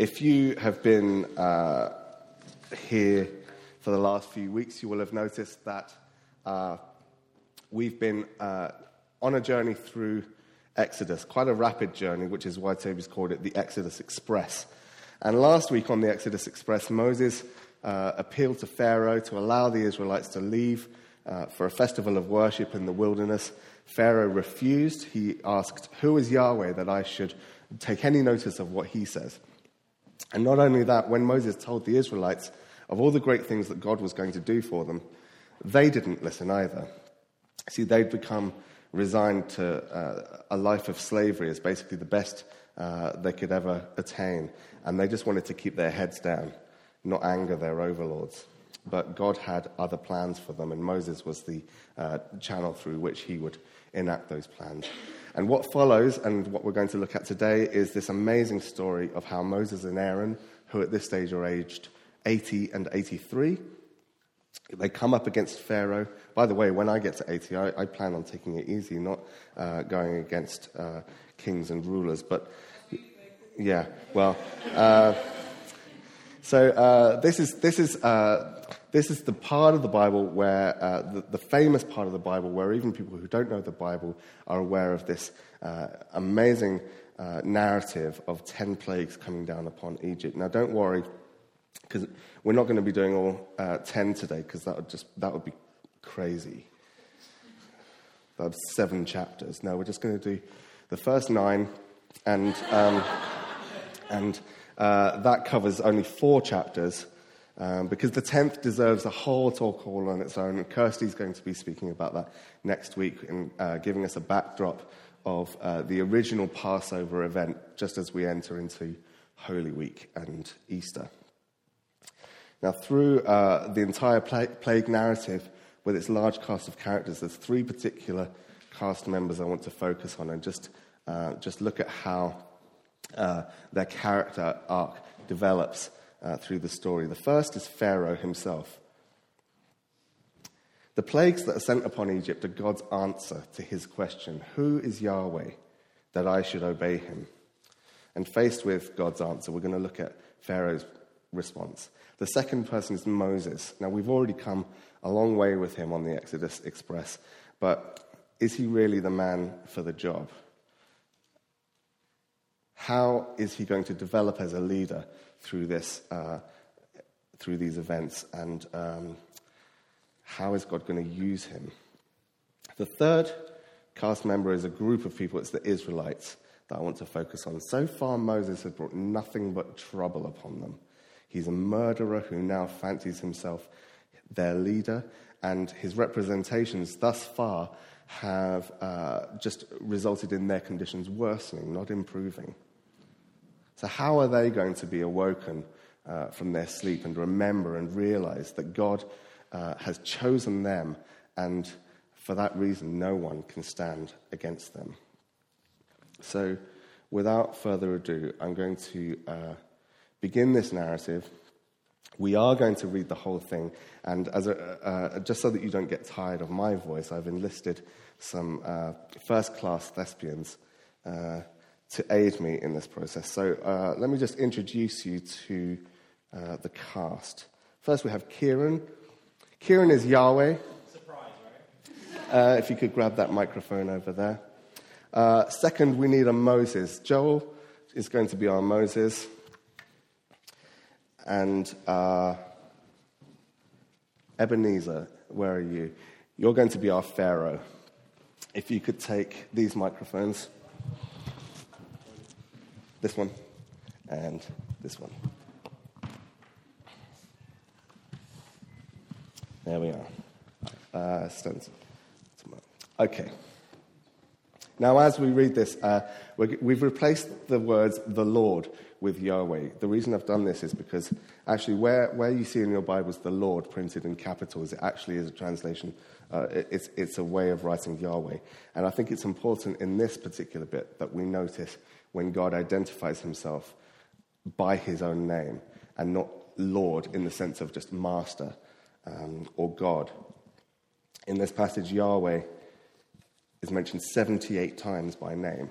if you have been uh, here for the last few weeks, you will have noticed that uh, we've been uh, on a journey through Exodus, quite a rapid journey, which is why Toby's called it the Exodus Express. And last week on the Exodus Express, Moses uh, appealed to Pharaoh to allow the Israelites to leave uh, for a festival of worship in the wilderness. Pharaoh refused. He asked, Who is Yahweh that I should take any notice of what he says? And not only that, when Moses told the Israelites of all the great things that God was going to do for them, they didn't listen either. See, they'd become resigned to uh, a life of slavery as basically the best uh, they could ever attain. And they just wanted to keep their heads down, not anger their overlords. But God had other plans for them, and Moses was the uh, channel through which he would enact those plans. And what follows, and what we're going to look at today, is this amazing story of how Moses and Aaron, who at this stage are aged 80 and 83, they come up against Pharaoh. By the way, when I get to 80, I, I plan on taking it easy, not uh, going against uh, kings and rulers. But yeah, well, uh, so uh, this is this is uh, this is the part of the Bible where, uh, the, the, famous part of the Bible, where even people who don't know the Bible are aware of this uh, amazing uh, narrative of 10 plagues coming down upon Egypt. Now, don't worry, because we're not going to be doing all uh, 10 today, because that would just that would be crazy. That's seven chapters. No, we're just going to do the first nine, and, um, and uh, that covers only four chapters. Um, because the 10th deserves a whole talk all on its own. And Kirsty's going to be speaking about that next week and uh, giving us a backdrop of uh, the original Passover event just as we enter into Holy Week and Easter. Now, through uh, the entire plague narrative, with its large cast of characters, there's three particular cast members I want to focus on and just, uh, just look at how uh, their character arc develops uh, through the story. The first is Pharaoh himself. The plagues that are sent upon Egypt are God's answer to his question Who is Yahweh that I should obey him? And faced with God's answer, we're going to look at Pharaoh's response. The second person is Moses. Now, we've already come a long way with him on the Exodus Express, but is he really the man for the job? How is he going to develop as a leader through this, uh, through these events, and um, how is God going to use him? The third cast member is a group of people. It's the Israelites that I want to focus on. So far, Moses has brought nothing but trouble upon them. He's a murderer who now fancies himself their leader, and his representations thus far have uh, just resulted in their conditions worsening, not improving. So, how are they going to be awoken uh, from their sleep and remember and realize that God uh, has chosen them, and for that reason, no one can stand against them? So, without further ado, I'm going to uh, begin this narrative. We are going to read the whole thing, and a, uh, just so that you don't get tired of my voice, I've enlisted some uh, first class thespians uh, to aid me in this process. So uh, let me just introduce you to uh, the cast. First, we have Kieran. Kieran is Yahweh. Surprise, right? Uh, if you could grab that microphone over there. Uh, second, we need a Moses. Joel is going to be our Moses. And uh, Ebenezer, where are you? You're going to be our Pharaoh. If you could take these microphones this one, and this one. There we are. Uh, okay. Now, as we read this, uh, we've replaced the words the Lord with Yahweh. The reason I've done this is because actually, where, where you see in your Bibles the Lord printed in capitals, it actually is a translation, uh, it's, it's a way of writing Yahweh. And I think it's important in this particular bit that we notice when God identifies himself by his own name and not Lord in the sense of just master um, or God. In this passage, Yahweh is mentioned 78 times by name.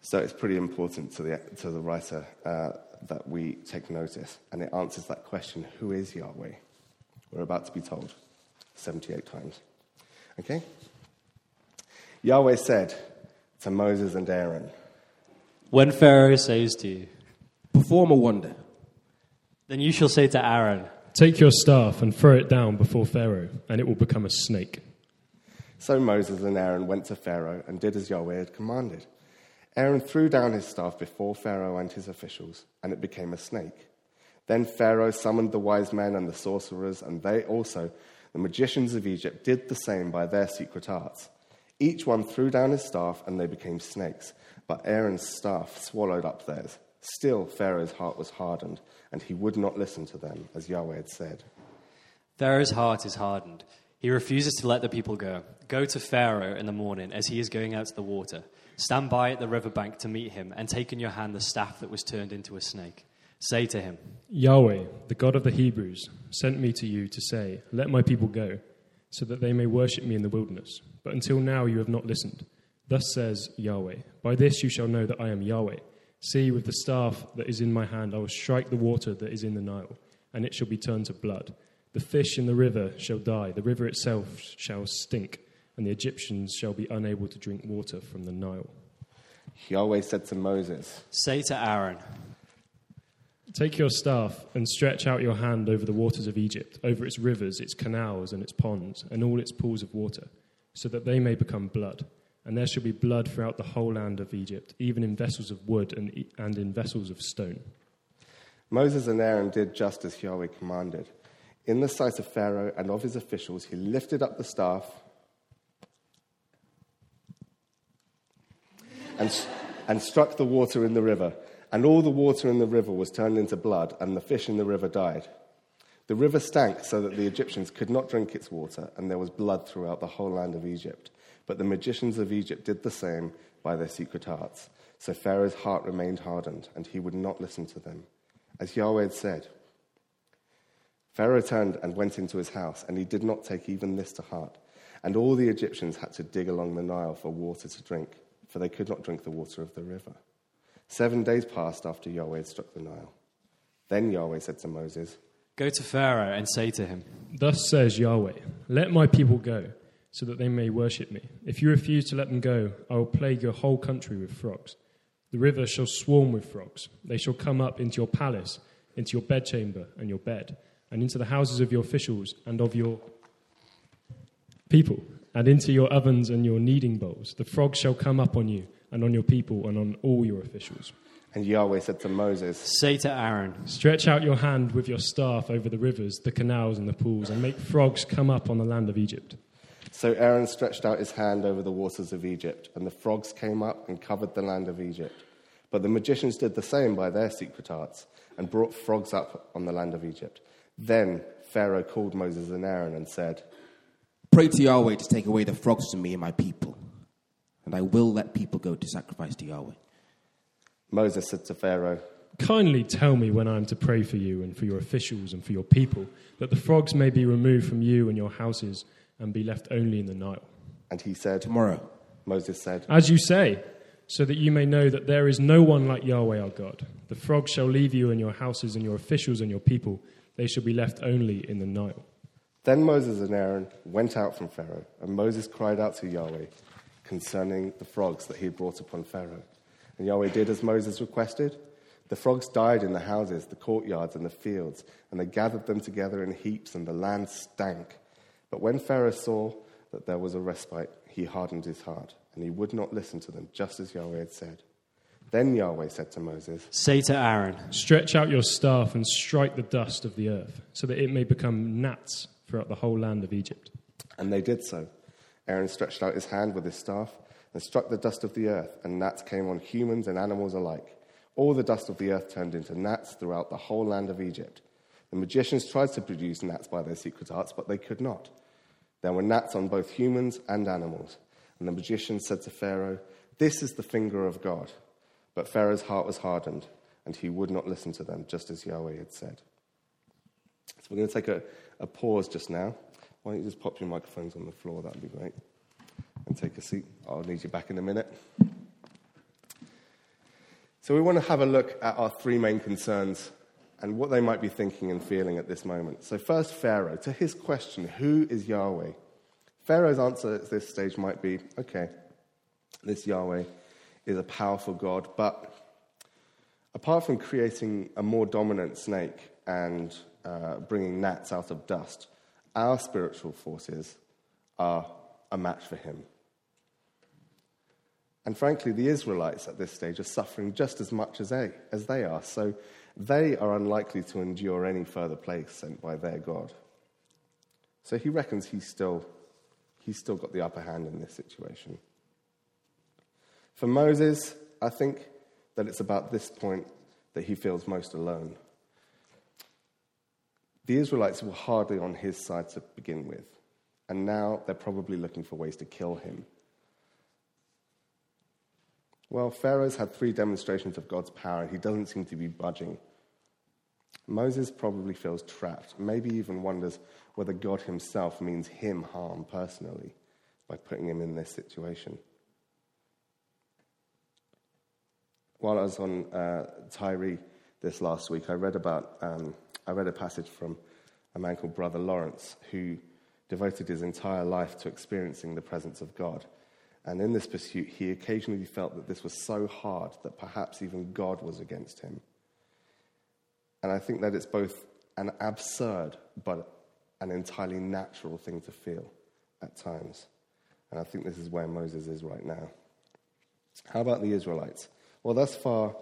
So it's pretty important to the, to the writer uh, that we take notice. And it answers that question who is Yahweh? We're about to be told 78 times. Okay? Yahweh said to Moses and Aaron, When Pharaoh says to you, Perform a wonder. then you shall say to Aaron, Take your staff and throw it down before Pharaoh, and it will become a snake. So Moses and Aaron went to Pharaoh and did as Yahweh had commanded. Aaron threw down his staff before Pharaoh and his officials, and it became a snake. Then Pharaoh summoned the wise men and the sorcerers, and they also, the magicians of Egypt, did the same by their secret arts. Each one threw down his staff, and they became snakes, but Aaron's staff swallowed up theirs. Still, Pharaoh's heart was hardened, and he would not listen to them, as Yahweh had said. Pharaoh's heart is hardened. He refuses to let the people go. Go to Pharaoh in the morning as he is going out to the water. Stand by at the riverbank to meet him, and take in your hand the staff that was turned into a snake. Say to him, Yahweh, the God of the Hebrews, sent me to you to say, Let my people go, so that they may worship me in the wilderness. But until now you have not listened. Thus says Yahweh, By this you shall know that I am Yahweh. See, with the staff that is in my hand, I will strike the water that is in the Nile, and it shall be turned to blood. The fish in the river shall die, the river itself shall stink, and the Egyptians shall be unable to drink water from the Nile. Yahweh said to Moses, Say to Aaron, Take your staff and stretch out your hand over the waters of Egypt, over its rivers, its canals, and its ponds, and all its pools of water, so that they may become blood. And there shall be blood throughout the whole land of Egypt, even in vessels of wood and, and in vessels of stone. Moses and Aaron did just as Yahweh commanded. In the sight of Pharaoh and of his officials, he lifted up the staff and, and struck the water in the river. And all the water in the river was turned into blood, and the fish in the river died. The river stank so that the Egyptians could not drink its water, and there was blood throughout the whole land of Egypt. But the magicians of Egypt did the same by their secret arts. So Pharaoh's heart remained hardened, and he would not listen to them, as Yahweh had said. Pharaoh turned and went into his house, and he did not take even this to heart. And all the Egyptians had to dig along the Nile for water to drink, for they could not drink the water of the river. Seven days passed after Yahweh had struck the Nile. Then Yahweh said to Moses, Go to Pharaoh and say to him, Thus says Yahweh Let my people go, so that they may worship me. If you refuse to let them go, I will plague your whole country with frogs. The river shall swarm with frogs. They shall come up into your palace, into your bedchamber and your bed, and into the houses of your officials and of your people, and into your ovens and your kneading bowls. The frogs shall come up on you, and on your people, and on all your officials. and Yahweh said to Moses, Say to Aaron, Stretch out your hand with your staff over the rivers, the canals, and the pools, and make frogs come up on the land of Egypt. So Aaron stretched out his hand over the waters of Egypt, and the frogs came up and covered the land of Egypt. But the magicians did the same by their secret arts, and brought frogs up on the land of Egypt. Then Pharaoh called Moses and Aaron and said, Pray to Yahweh to take away the frogs from me and my people, and I will let people go to sacrifice to Yahweh. Moses said to Pharaoh, Kindly tell me when I am to pray for you and for your officials and for your people, that the frogs may be removed from you and your houses and be left only in the Nile. and he said, Tomorrow, Moses said, As you say, so that you may know that there is no one like Yahweh our God. The frogs shall leave you and your houses and your officials and your people. They shall be left only in the Nile. Then Moses and Aaron went out from Pharaoh, and Moses cried out to Yahweh concerning the frogs that he had brought upon Pharaoh. And Yahweh did as Moses requested. The frogs died in the houses, the courtyards, and the fields, and they gathered them together in heaps, and the land stank. But when Pharaoh saw that there was a respite, he hardened his heart, and he would not listen to them, just as Yahweh had said. Then Yahweh said to Moses, Say to Aaron, Stretch out your staff and strike the dust of the earth, so that it may become gnats throughout the whole land of Egypt. And they did so. Aaron stretched out his hand with his staff and struck the dust of the earth, and gnats came on humans and animals alike. All the dust of the earth turned into gnats throughout the whole land of Egypt. The magicians tried to produce gnats by their secret arts, but they could not. There were gnats on both humans and animals. And the magicians said to Pharaoh, This is the finger of God. But Pharaoh's heart was hardened, and he would not listen to them, just as Yahweh had said. So we're going to take a, a pause just now. Why don't you just pop your microphones on the floor? That would be great. And take a seat. I'll need you back in a minute. So we want to have a look at our three main concerns and what they might be thinking and feeling at this moment. So, first, Pharaoh. To his question, who is Yahweh? Pharaoh's answer at this stage might be okay, this Yahweh is a powerful God, but apart from creating a more dominant snake and uh, bringing gnats out of dust, our spiritual forces are a match for him. And frankly, the Israelites at this stage are suffering just as much as they, as they are, so they are unlikely to endure any further plagues sent by their God. So he reckons he's still, he's still got the upper hand in this situation. For Moses, I think that it's about this point that he feels most alone. The Israelites were hardly on his side to begin with, and now they're probably looking for ways to kill him. Well, Pharaoh's had three demonstrations of God's power, and he doesn't seem to be budging. Moses probably feels trapped, maybe even wonders whether God himself means him harm personally by putting him in this situation. While I was on uh, Tiree this last week, I read about um, I read a passage from a man called Brother Lawrence who devoted his entire life to experiencing the presence of God. And in this pursuit, he occasionally felt that this was so hard that perhaps even God was against him. And I think that it's both an absurd but an entirely natural thing to feel at times. And I think this is where Moses is right now. How about the Israelites? Well, thus far,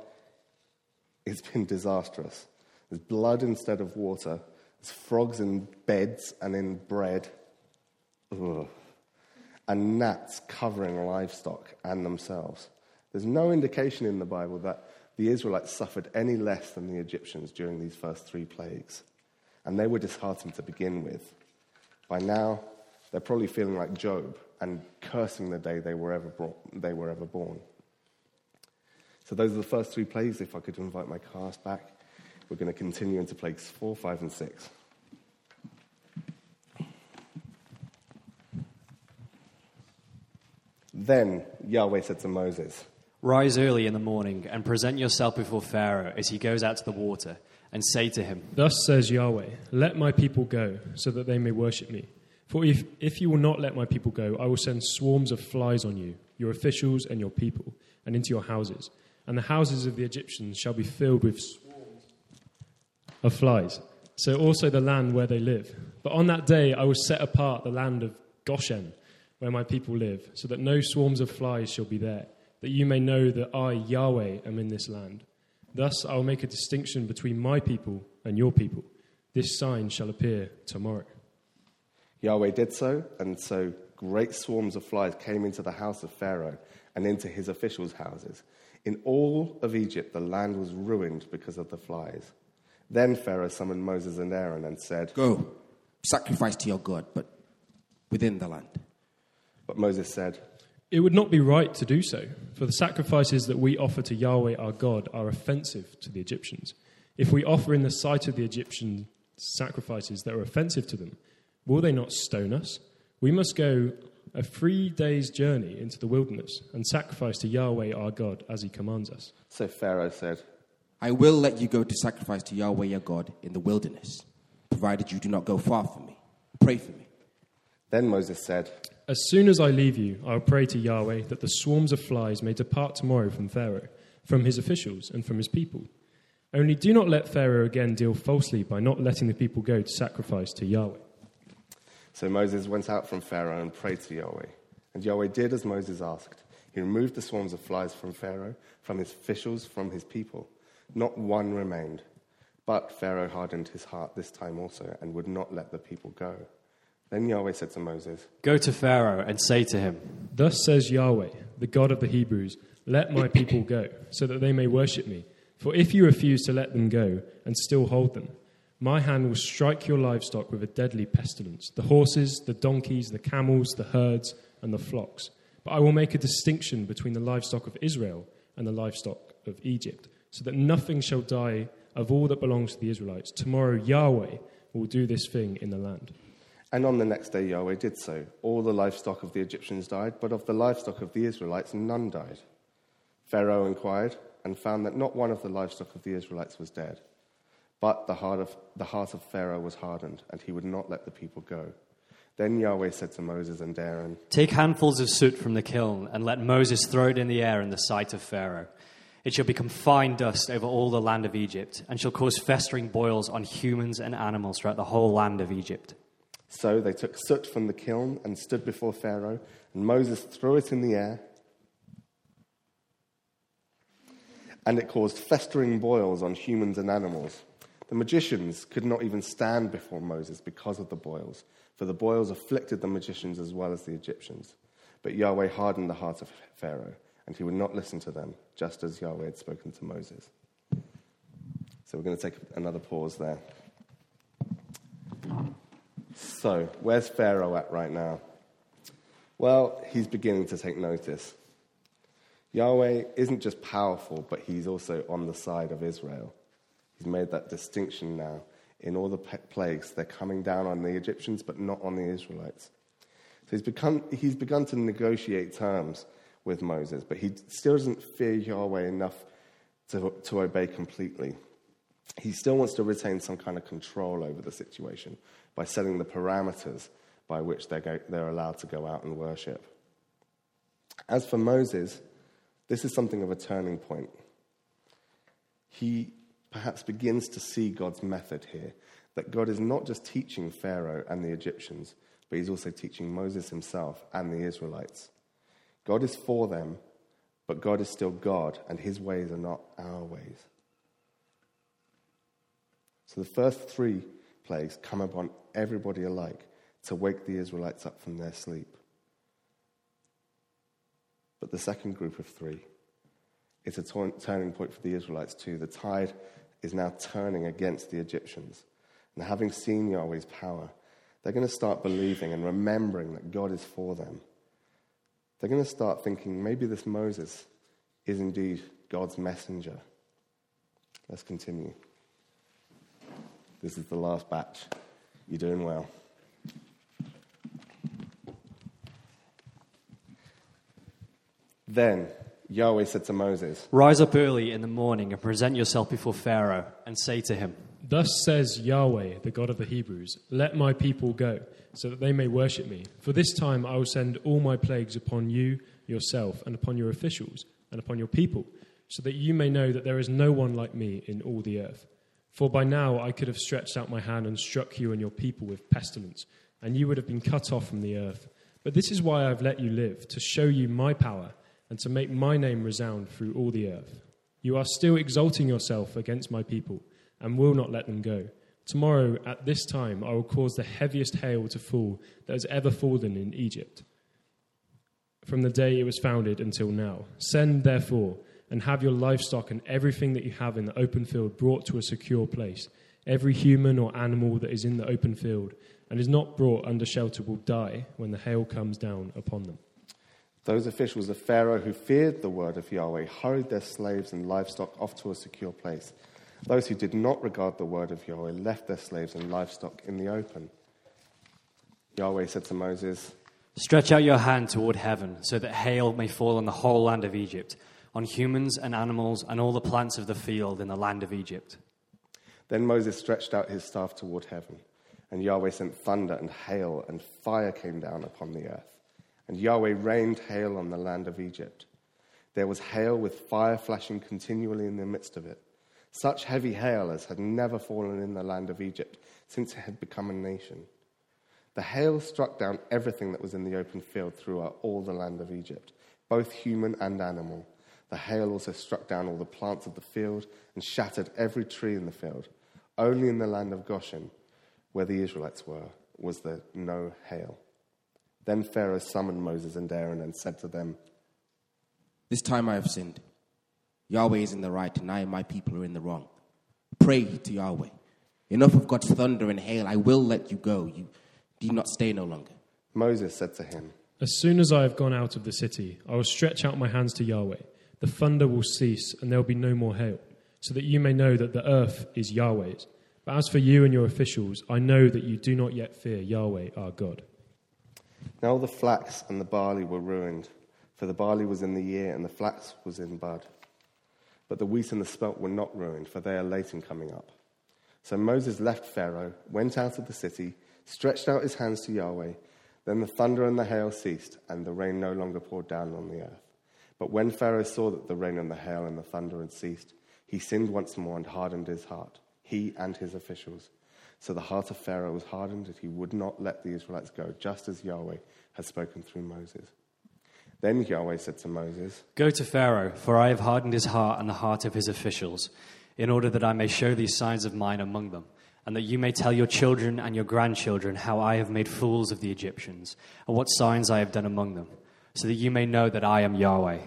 it's been disastrous. There's blood instead of water, there's frogs in beds and in bread. Ugh and gnats covering livestock and themselves. There's no indication in the Bible that the Israelites suffered any less than the Egyptians during these first three plagues. And they were disheartened to begin with. By now, they're probably feeling like Job and cursing the day they were ever, brought, they were ever born. So, those are the first three plagues. If I could invite my cast back, we're going to continue into plagues four, five, and six. Then Yahweh said to Moses, Rise early in the morning and present yourself before Pharaoh as he goes out to the water, and say to him, Thus says Yahweh, Let my people go, so that they may worship me. For if, if you will not let my people go, I will send swarms of flies on you, your officials and your people, and into your houses. And the houses of the Egyptians shall be filled with swarms of flies. So also the land where they live. But on that day I will set apart the land of Goshen where my people live, so that no swarms of flies shall be there, that you may know that I, Yahweh, am in this land. Thus I will make a distinction between my people and your people. This sign shall appear tomorrow. Yahweh did so, and so great swarms of flies came into the house of Pharaoh and into his officials' houses. In all of Egypt, the land was ruined because of the flies. Then Pharaoh summoned Moses and Aaron and said, Go, sacrifice to your God, but within the land. But Moses said, It would not be right to do so, for the sacrifices that we offer to Yahweh our God are offensive to the Egyptians. If we offer in the sight of the Egyptians sacrifices that are offensive to them, will they not stone us? We must go a three days' journey into the wilderness and sacrifice to Yahweh our God as he commands us. So Pharaoh said, I will let you go to sacrifice to Yahweh your God in the wilderness, provided you do not go far from me. Pray for me. Then Moses said, As soon as I leave you, I will pray to Yahweh that the swarms of flies may depart tomorrow from Pharaoh, from his officials, and from his people. Only do not let Pharaoh again deal falsely by not letting the people go to sacrifice to Yahweh. So Moses went out from Pharaoh and prayed to Yahweh. And Yahweh did as Moses asked. He removed the swarms of flies from Pharaoh, from his officials, from his people. Not one remained. But Pharaoh hardened his heart this time also and would not let the people go. Then Yahweh said to Moses, Go to Pharaoh and say to him, Thus says Yahweh, the God of the Hebrews, Let my people go, so that they may worship me. For if you refuse to let them go and still hold them, my hand will strike your livestock with a deadly pestilence the horses, the donkeys, the camels, the herds, and the flocks. But I will make a distinction between the livestock of Israel and the livestock of Egypt, so that nothing shall die of all that belongs to the Israelites. Tomorrow Yahweh will do this thing in the land. And on the next day, Yahweh did so. All the livestock of the Egyptians died, but of the livestock of the Israelites, none died. Pharaoh inquired, and found that not one of the livestock of the Israelites was dead. But the heart of, the heart of Pharaoh was hardened, and he would not let the people go. Then Yahweh said to Moses and Aaron, Take handfuls of soot from the kiln and let Moses throw it in the air in the sight of Pharaoh. It shall become fine dust over all the land of Egypt, and shall cause festering boils on humans and animals throughout the whole land of Egypt. So they took soot from the kiln and stood before Pharaoh, and Moses threw it in the air. And it caused festering boils on humans and animals. The magicians could not even stand before Moses because of the boils, for the boils afflicted the magicians as well as the Egyptians. But Yahweh hardened the heart of Pharaoh, and he would not listen to them, just as Yahweh had spoken to Moses. So we're going to take another pause there. So, where's Pharaoh at right now? Well, he's beginning to take notice. Yahweh isn't just powerful, but he's also on the side of Israel. He's made that distinction now. In all the plagues, they're coming down on the Egyptians, but not on the Israelites. So he's, become, he's begun to negotiate terms with Moses, but he still doesn't fear Yahweh enough to, to obey completely. He still wants to retain some kind of control over the situation by setting the parameters by which they're, go, they're allowed to go out and worship. As for Moses, this is something of a turning point. He perhaps begins to see God's method here that God is not just teaching Pharaoh and the Egyptians, but he's also teaching Moses himself and the Israelites. God is for them, but God is still God, and his ways are not our ways. So the first three plagues come upon everybody alike to wake the Israelites up from their sleep. But the second group of three, it's a t- turning point for the Israelites too. The tide is now turning against the Egyptians. And having seen Yahweh's power, they're going to start believing and remembering that God is for them. They're going to start thinking maybe this Moses is indeed God's messenger. Let's continue. This is the last batch. You're doing well. Then Yahweh said to Moses, Rise up early in the morning and present yourself before Pharaoh and say to him, Thus says Yahweh, the God of the Hebrews, Let my people go, so that they may worship me. For this time I will send all my plagues upon you, yourself, and upon your officials, and upon your people, so that you may know that there is no one like me in all the earth. For by now I could have stretched out my hand and struck you and your people with pestilence, and you would have been cut off from the earth. But this is why I have let you live, to show you my power and to make my name resound through all the earth. You are still exalting yourself against my people, and will not let them go. Tomorrow, at this time, I will cause the heaviest hail to fall that has ever fallen in Egypt, from the day it was founded until now. Send, therefore, and have your livestock and everything that you have in the open field brought to a secure place. Every human or animal that is in the open field and is not brought under shelter will die when the hail comes down upon them. Those officials of Pharaoh who feared the word of Yahweh hurried their slaves and livestock off to a secure place. Those who did not regard the word of Yahweh left their slaves and livestock in the open. Yahweh said to Moses, Stretch out your hand toward heaven, so that hail may fall on the whole land of Egypt, on humans and animals and all the plants of the field in the land of Egypt. Then Moses stretched out his staff toward heaven, and Yahweh sent thunder and hail, and fire came down upon the earth. And Yahweh rained hail on the land of Egypt. There was hail with fire flashing continually in the midst of it. Such heavy hail as had never fallen in the land of Egypt since it had become a nation. The hail struck down everything that was in the open field throughout all the land of Egypt, both human and animal. The hail also struck down all the plants of the field and shattered every tree in the field. Only in the land of Goshen, where the Israelites were, was there no hail. Then Pharaoh summoned Moses and Aaron and said to them, This time I have sinned. Yahweh is in the right, and I and my people are in the wrong. Pray to Yahweh. Enough of God's thunder and hail. I will let you go. You do not stay no longer. Moses said to him, As soon as I have gone out of the city, I will stretch out my hands to Yahweh. The thunder will cease, and there will be no more hail, so that you may know that the earth is Yahweh's. But as for you and your officials, I know that you do not yet fear Yahweh our God. Now the flax and the barley were ruined, for the barley was in the ear and the flax was in bud. but the wheat and the spelt were not ruined, for they are late in coming up. So Moses left Pharaoh, went out of the city, stretched out his hands to Yahweh. Then the thunder and the hail ceased, and the rain no longer poured down on the earth. But when Pharaoh saw that the rain and the hail and the thunder had ceased, he sinned once more and hardened his heart, he and his officials. So the heart of Pharaoh was hardened, and he would not let the Israelites go, just as Yahweh had spoken through Moses. Then Yahweh said to Moses, Go to Pharaoh, for I have hardened his heart and the heart of his officials, in order that I may show these signs of mine among them, and that you may tell your children and your grandchildren how I have made fools of the Egyptians, and what signs I have done among them, so that you may know that I am Yahweh.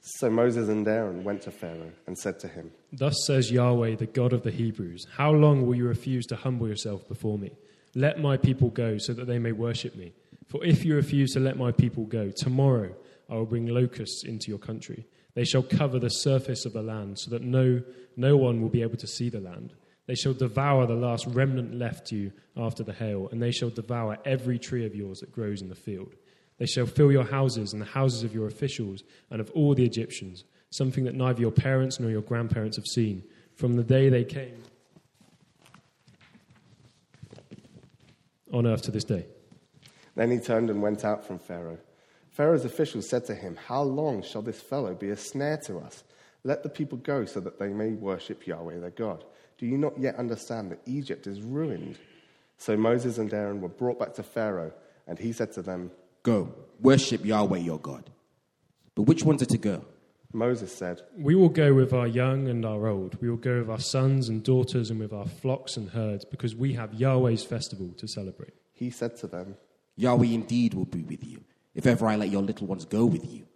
So Moses and Aaron went to Pharaoh and said to him, Thus says Yahweh, the God of the Hebrews How long will you refuse to humble yourself before me? Let my people go, so that they may worship me. For if you refuse to let my people go, tomorrow I will bring locusts into your country. They shall cover the surface of the land, so that no, no one will be able to see the land. They shall devour the last remnant left you after the hail, and they shall devour every tree of yours that grows in the field. They shall fill your houses and the houses of your officials and of all the Egyptians, something that neither your parents nor your grandparents have seen, from the day they came on earth to this day. Then he turned and went out from Pharaoh. Pharaoh's officials said to him, How long shall this fellow be a snare to us? Let the people go so that they may worship Yahweh their God. Do you not yet understand that Egypt is ruined? So Moses and Aaron were brought back to Pharaoh, and he said to them, Go, worship Yahweh your God. But which ones are to go? Moses said, We will go with our young and our old. We will go with our sons and daughters and with our flocks and herds, because we have Yahweh's festival to celebrate. He said to them, Yahweh indeed will be with you, if ever I let your little ones go with you.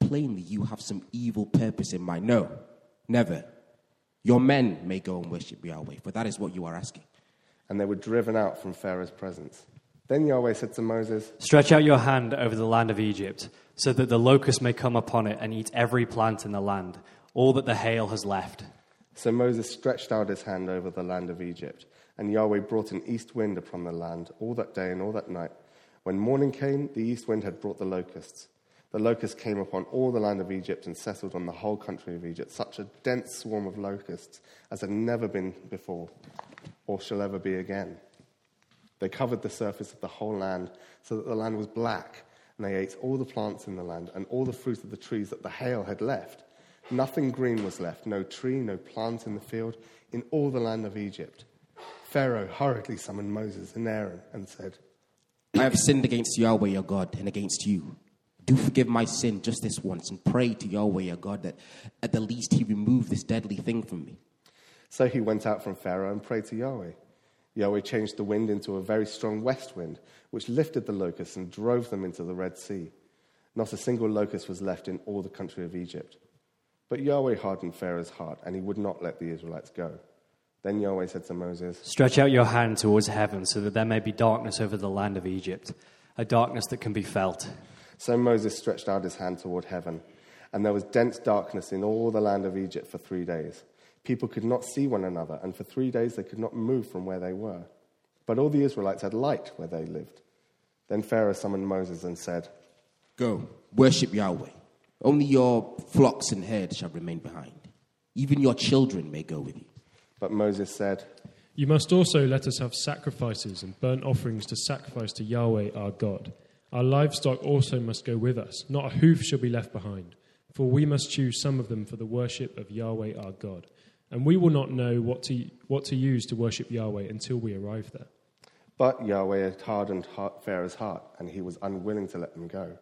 Plainly, you have some evil purpose in mind. No, never. Your men may go and worship Yahweh, for that is what you are asking. and they were driven out from Pharaoh's presence. Then Yahweh said to Moses, Stretch out your hand over the land of Egypt, so that the locust may come upon it and eat every plant in the land, all that the hail has left. So Moses stretched out his hand over the land of Egypt, and Yahweh brought an east wind upon the land all that day and all that night. When morning came, the east wind had brought the locusts. The locusts came upon all the land of Egypt and settled on the whole country of Egypt, such a dense swarm of locusts as had never been before, or shall ever be again. They covered the surface of the whole land so that the land was black, and they ate all the plants in the land and all the fruit of the trees that the hail had left. Nothing green was left, no tree, no plant in the field, in all the land of Egypt. Pharaoh hurriedly summoned Moses and Aaron and said, I have sinned against Yahweh your God and against you. Do forgive my sin just this once and pray to Yahweh your God that at the least he remove this deadly thing from me. So he went out from Pharaoh and prayed to Yahweh. Yahweh changed the wind into a very strong west wind, which lifted the locusts and drove them into the Red Sea. Not a single locust was left in all the country of Egypt. But Yahweh hardened Pharaoh's heart, and he would not let the Israelites go. Then Yahweh said to Moses, Stretch out your hand towards heaven, so that there may be darkness over the land of Egypt, a darkness that can be felt. So Moses stretched out his hand toward heaven, and there was dense darkness in all the land of Egypt for three days. People could not see one another, and for three days they could not move from where they were. But all the Israelites had light where they lived. Then Pharaoh summoned Moses and said, Go, worship Yahweh. Only your flocks and herds shall remain behind. Even your children may go with you. But Moses said, You must also let us have sacrifices and burnt offerings to sacrifice to Yahweh our God. Our livestock also must go with us, not a hoof shall be left behind, for we must choose some of them for the worship of Yahweh our God. And we will not know what to, what to use to worship Yahweh until we arrive there. But Yahweh had hardened heart- Pharaoh's heart, and he was unwilling to let them go.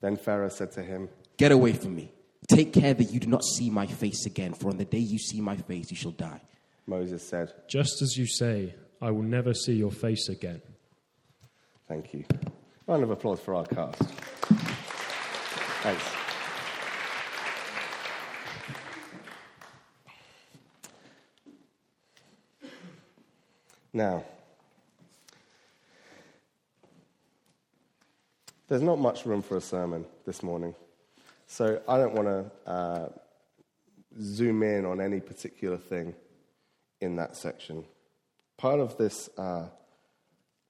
Then Pharaoh said to him, Get away from me. Take care that you do not see my face again, for on the day you see my face, you shall die. Moses said, Just as you say, I will never see your face again. Thank you. Round of applause for our cast. Thanks. Now, there's not much room for a sermon this morning, so I don't want to uh, zoom in on any particular thing in that section. Part of this uh,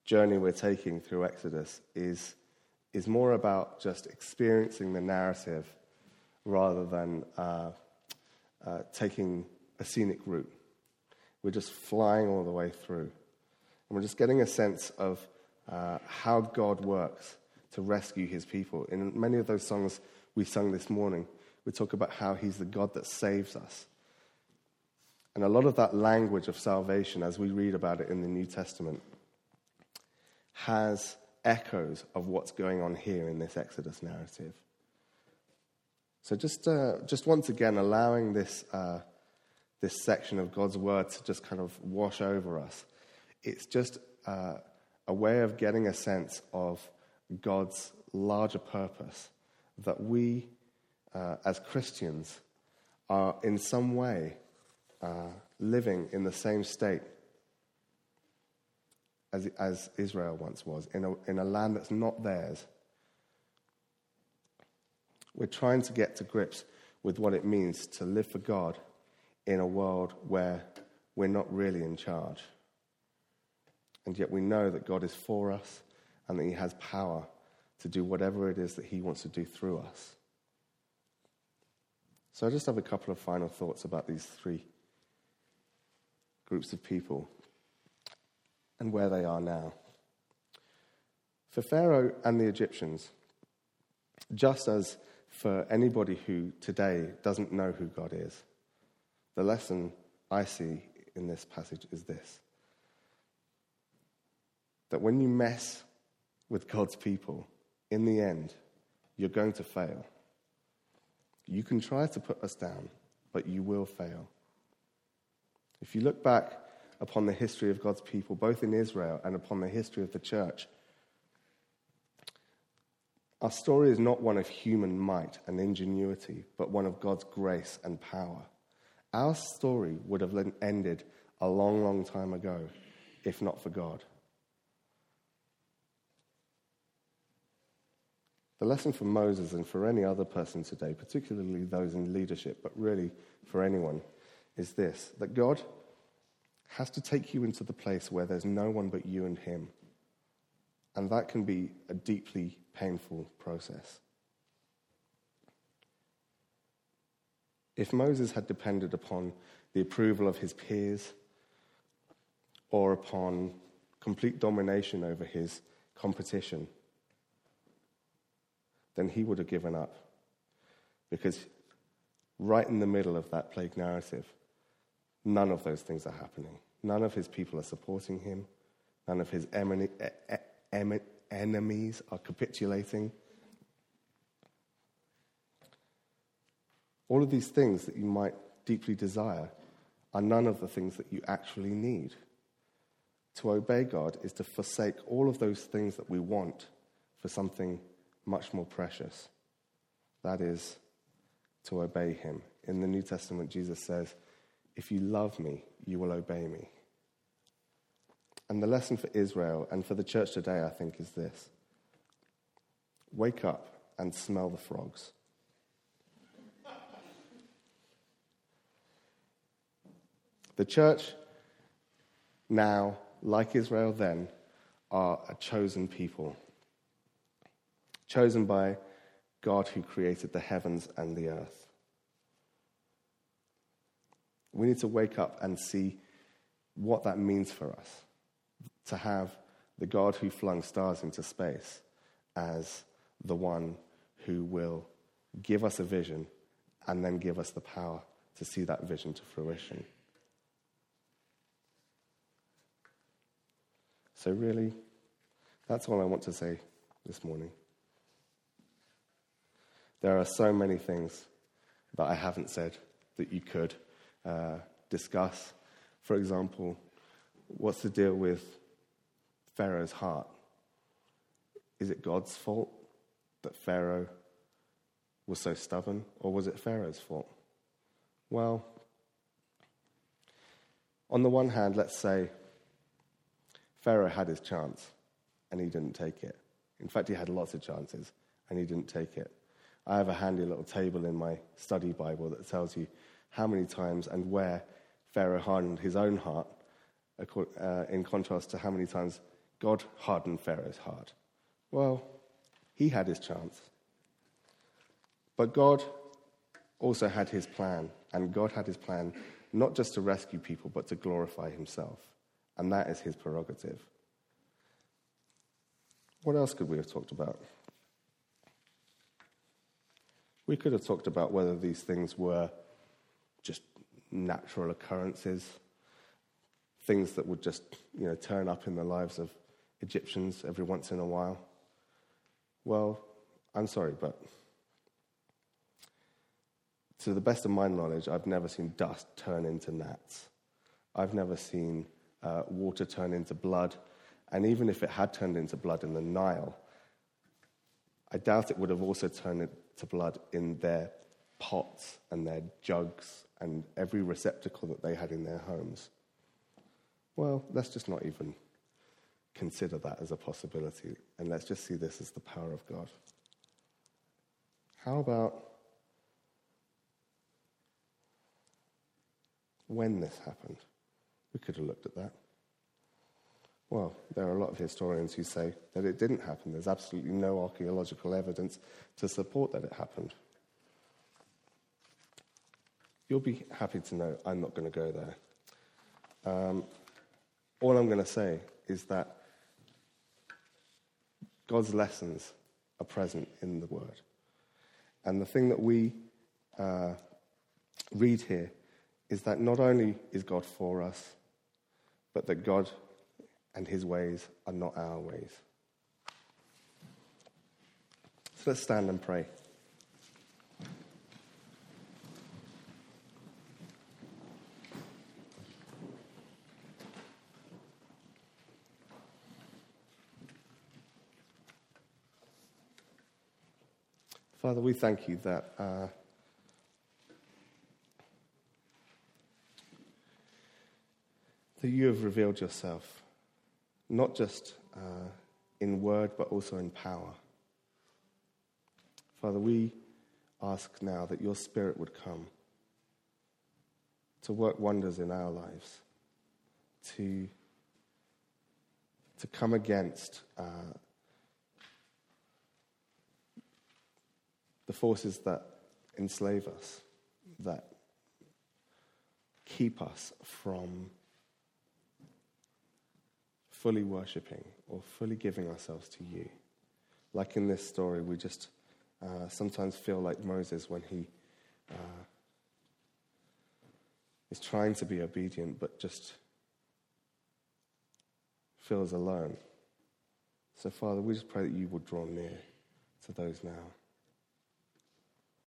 journey we're taking through Exodus is, is more about just experiencing the narrative rather than uh, uh, taking a scenic route. We're just flying all the way through. And we're just getting a sense of uh, how God works to rescue his people. In many of those songs we sung this morning, we talk about how he's the God that saves us. And a lot of that language of salvation, as we read about it in the New Testament, has echoes of what's going on here in this Exodus narrative. So, just, uh, just once again, allowing this, uh, this section of God's word to just kind of wash over us, it's just uh, a way of getting a sense of God's larger purpose that we, uh, as Christians, are in some way uh, living in the same state as, as Israel once was, in a, in a land that's not theirs. We're trying to get to grips with what it means to live for God in a world where we're not really in charge. And yet we know that God is for us and that He has power to do whatever it is that He wants to do through us. So I just have a couple of final thoughts about these three groups of people and where they are now. For Pharaoh and the Egyptians, just as for anybody who today doesn't know who God is, the lesson I see in this passage is this that when you mess with God's people, in the end, you're going to fail. You can try to put us down, but you will fail. If you look back upon the history of God's people, both in Israel and upon the history of the church, our story is not one of human might and ingenuity, but one of God's grace and power. Our story would have ended a long, long time ago if not for God. The lesson for Moses and for any other person today, particularly those in leadership, but really for anyone, is this that God has to take you into the place where there's no one but you and Him. And that can be a deeply painful process. If Moses had depended upon the approval of his peers or upon complete domination over his competition, then he would have given up. Because right in the middle of that plague narrative, None of those things are happening. None of his people are supporting him. None of his enemies are capitulating. All of these things that you might deeply desire are none of the things that you actually need. To obey God is to forsake all of those things that we want for something much more precious. That is to obey Him. In the New Testament, Jesus says, if you love me, you will obey me. And the lesson for Israel and for the church today, I think, is this wake up and smell the frogs. The church now, like Israel then, are a chosen people. Chosen by God who created the heavens and the earth. We need to wake up and see what that means for us to have the God who flung stars into space as the one who will give us a vision and then give us the power to see that vision to fruition. So, really, that's all I want to say this morning. There are so many things that I haven't said that you could uh, discuss. For example, what's the deal with Pharaoh's heart? Is it God's fault that Pharaoh was so stubborn, or was it Pharaoh's fault? Well, on the one hand, let's say Pharaoh had his chance and he didn't take it. In fact, he had lots of chances and he didn't take it. I have a handy little table in my study Bible that tells you how many times and where Pharaoh hardened his own heart, uh, in contrast to how many times God hardened Pharaoh's heart. Well, he had his chance. But God also had his plan And God had his plan not just to rescue people, but to glorify himself. And that is his prerogative. What else could we have talked about? We could have talked about whether these things were just natural occurrences, things that would just you know, turn up in the lives of Egyptians every once in a while. Well, I'm sorry, but to the best of my knowledge, I've never seen dust turn into gnats. I've never seen uh, water turn into blood. And even if it had turned into blood in the Nile, I doubt it would have also turned into blood in their pots and their jugs and every receptacle that they had in their homes. Well, let's just not even consider that as a possibility, and let's just see this as the power of God. How about when this happened? We could have looked at that. Well, there are a lot of historians who say that it didn't happen. There's absolutely no archaeological evidence to support that it happened. You'll be happy to know I'm not going to go there. Um, all I'm going to say is that God's lessons are present in the Word. And the thing that we uh, read here is that not only is God for us, but that God and his ways are not our ways. So let's stand and pray. Father, we thank you that uh, that you have revealed yourself, not just uh, in word, but also in power. Father, we ask now that your Spirit would come to work wonders in our lives, to, to come against uh, the forces that enslave us, that keep us from fully worshipping or fully giving ourselves to you. Like in this story, we just uh, sometimes feel like Moses when he uh, is trying to be obedient but just feels alone. So, Father, we just pray that you would draw near to those now.